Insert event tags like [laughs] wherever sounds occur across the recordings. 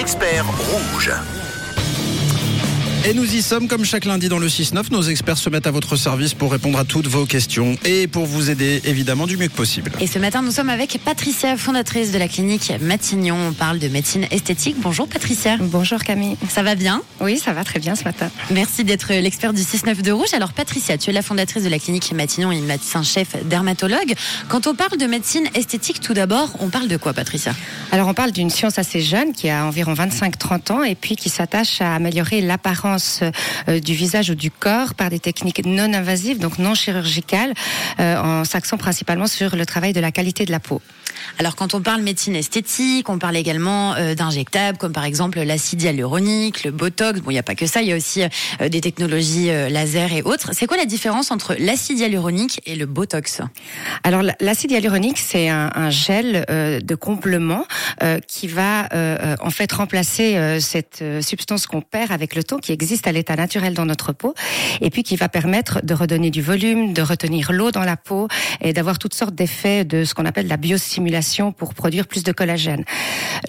experts rouges. Et nous y sommes comme chaque lundi dans le 6-9. Nos experts se mettent à votre service pour répondre à toutes vos questions et pour vous aider évidemment du mieux que possible. Et ce matin, nous sommes avec Patricia, fondatrice de la clinique Matignon. On parle de médecine esthétique. Bonjour Patricia. Bonjour Camille. Ça va bien? Oui, ça va très bien ce matin. Merci d'être l'expert du 6-9 de Rouge. Alors Patricia, tu es la fondatrice de la clinique Matignon et médecin-chef dermatologue. Quand on parle de médecine esthétique, tout d'abord, on parle de quoi Patricia? Alors on parle d'une science assez jeune qui a environ 25-30 ans et puis qui s'attache à améliorer l'apparence euh, du visage ou du corps par des techniques non invasives, donc non chirurgicales, euh, en s'axant principalement sur le travail de la qualité de la peau. Alors quand on parle médecine esthétique, on parle également euh, d'injectables comme par exemple l'acide hyaluronique, le botox. Bon, il n'y a pas que ça, il y a aussi euh, des technologies euh, laser et autres. C'est quoi la différence entre l'acide hyaluronique et le botox? Alors l'acide hyaluronique, c'est un, gel de complément qui va en fait remplacer cette substance qu'on perd avec le temps, qui existe à l'état naturel dans notre peau, et puis qui va permettre de redonner du volume, de retenir l'eau dans la peau et d'avoir toutes sortes d'effets de ce qu'on appelle la pour produire plus de collagène.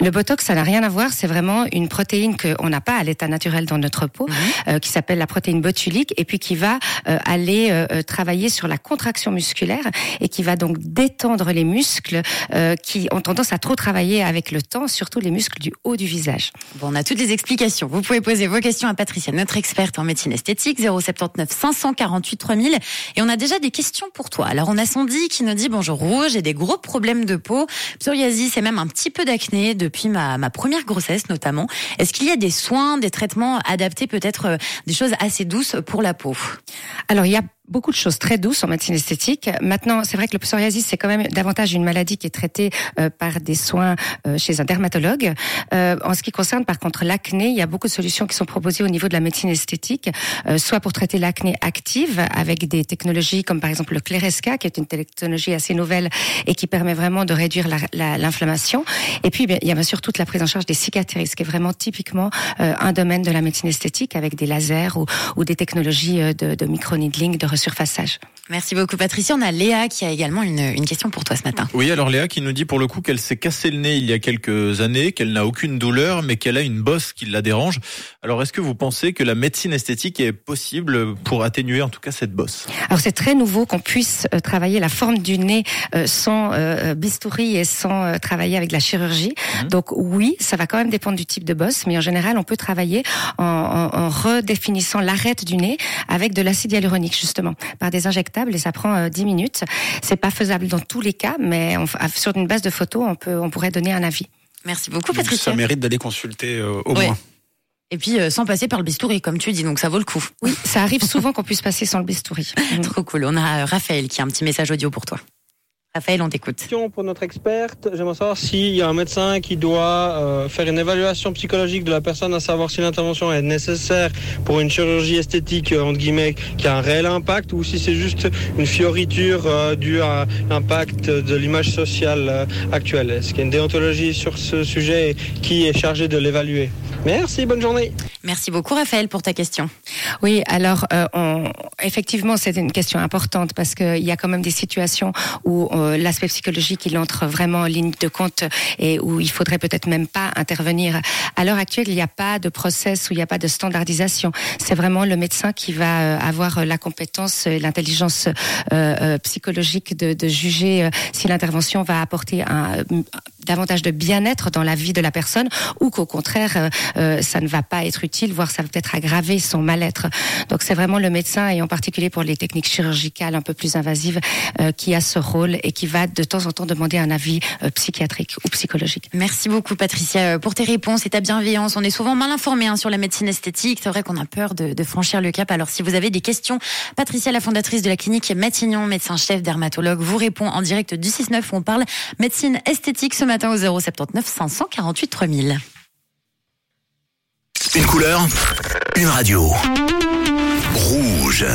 Le botox, ça n'a rien à voir, c'est vraiment une protéine qu'on n'a pas à l'état naturel dans notre peau, euh, qui s'appelle la protéine botulique, et puis qui va euh, aller euh, euh, travailler sur la contraction musculaire et qui va donc détendre les muscles euh, qui ont tendance à trop travailler avec le temps, surtout les muscles du haut du visage. Bon, on a toutes les explications. Vous pouvez poser vos questions à Patricia, notre experte en médecine esthétique, 079 548 3000. Et on a déjà des questions pour toi. Alors, on a Sandy qui nous dit Bonjour Rouge, j'ai des gros problèmes de peau, psoriasis et même un petit peu d'acné depuis ma, ma première grossesse notamment. Est-ce qu'il y a des soins, des traitements adaptés, peut-être euh, des choses assez douces pour la peau? Alors il y a beaucoup de choses très douces en médecine esthétique. Maintenant, c'est vrai que le psoriasis, c'est quand même davantage une maladie qui est traitée euh, par des soins euh, chez un dermatologue. Euh, en ce qui concerne par contre l'acné, il y a beaucoup de solutions qui sont proposées au niveau de la médecine esthétique, soit pour traiter l'acné active avec des technologies comme par exemple le Cleresca, qui est une technologie assez nouvelle et qui permet vraiment de réduire la- la- l'inflammation. et puis, bien, il y a bien sûr toute la prise en charge des cicatrices, qui est vraiment typiquement un domaine de la médecine esthétique avec des lasers ou, des technologies de, de micro-needling, de resurfaçage. Merci beaucoup Patricia. On a Léa qui a également une, une question pour toi ce matin. Oui, alors Léa qui nous dit pour le coup qu'elle s'est cassé le nez il y a quelques années, qu'elle n'a aucune douleur, mais qu'elle a une bosse qui la dérange. Alors est-ce que vous pensez que la médecine esthétique est possible pour atténuer en tout cas cette bosse? Alors c'est très nouveau qu'on puisse euh, travailler la forme du nez euh, sans euh, bistouri et sans euh, travailler avec de la chirurgie. Donc oui, ça va quand même dépendre du type de bosse, mais en général on peut travailler en, en- en redéfinissant l'arête du nez avec de l'acide hyaluronique justement par des et ça prend euh, 10 minutes. C'est pas faisable dans tous les cas, mais on, sur une base de photos on peut on pourrait donner un avis. Merci beaucoup Donc, Patricia. ça mérite d'aller consulter euh, au Ouais. moins. Et puis euh, sans passer par le bistouri comme tu dis, donc ça vaut le coup. Oui, ça arrive souvent qu'on puisse passer sans le bistouri. [laughs] Trop cool. On a euh, Raphaël qui a un petit message audio pour toi. Raphaël, on t'écoute. question pour notre experte. J'aimerais savoir s'il y a un médecin qui doit euh, faire une évaluation psychologique de la personne, à savoir si l'intervention est nécessaire pour une chirurgie esthétique, euh, entre guillemets, qui a un réel impact, ou si c'est juste une fioriture euh, due à l'impact de l'image sociale euh, actuelle. Est-ce qu'il y a une déontologie sur ce sujet et qui est chargé de l'évaluer? Merci, bonne journée. Merci beaucoup Raphaël pour ta question. Oui, alors euh, on, effectivement, c'est une question importante parce qu'il y a quand même des situations où euh, l'aspect psychologique il entre vraiment en ligne de compte et où il faudrait peut-être même pas intervenir. À l'heure actuelle, il n'y a pas de process où il n'y a pas de standardisation. C'est vraiment le médecin qui va euh, avoir la compétence, et l'intelligence euh, euh, psychologique de, juger euh, si l'intervention va apporter un, davantage de bien-être dans la vie de la personne ou qu'au contraire euh, euh, ça ne va pas être utile, voire ça va peut-être aggraver son mal-être. Donc c'est vraiment le médecin et en particulier pour les techniques chirurgicales un peu plus invasives euh, qui a ce rôle et qui va de temps en temps demander un avis euh, psychiatrique ou psychologique. Merci beaucoup Patricia euh, pour tes réponses et ta bienveillance. On est souvent mal informés hein, sur la médecine esthétique. C'est vrai qu'on a peur de, de franchir le cap. Alors si vous avez des questions, Patricia, la fondatrice de la clinique Matignon, médecin-chef dermatologue, vous répond en direct du 6-9 où on parle médecine esthétique ce matin au 079 548 3000. Une couleur, une radio. Rouge.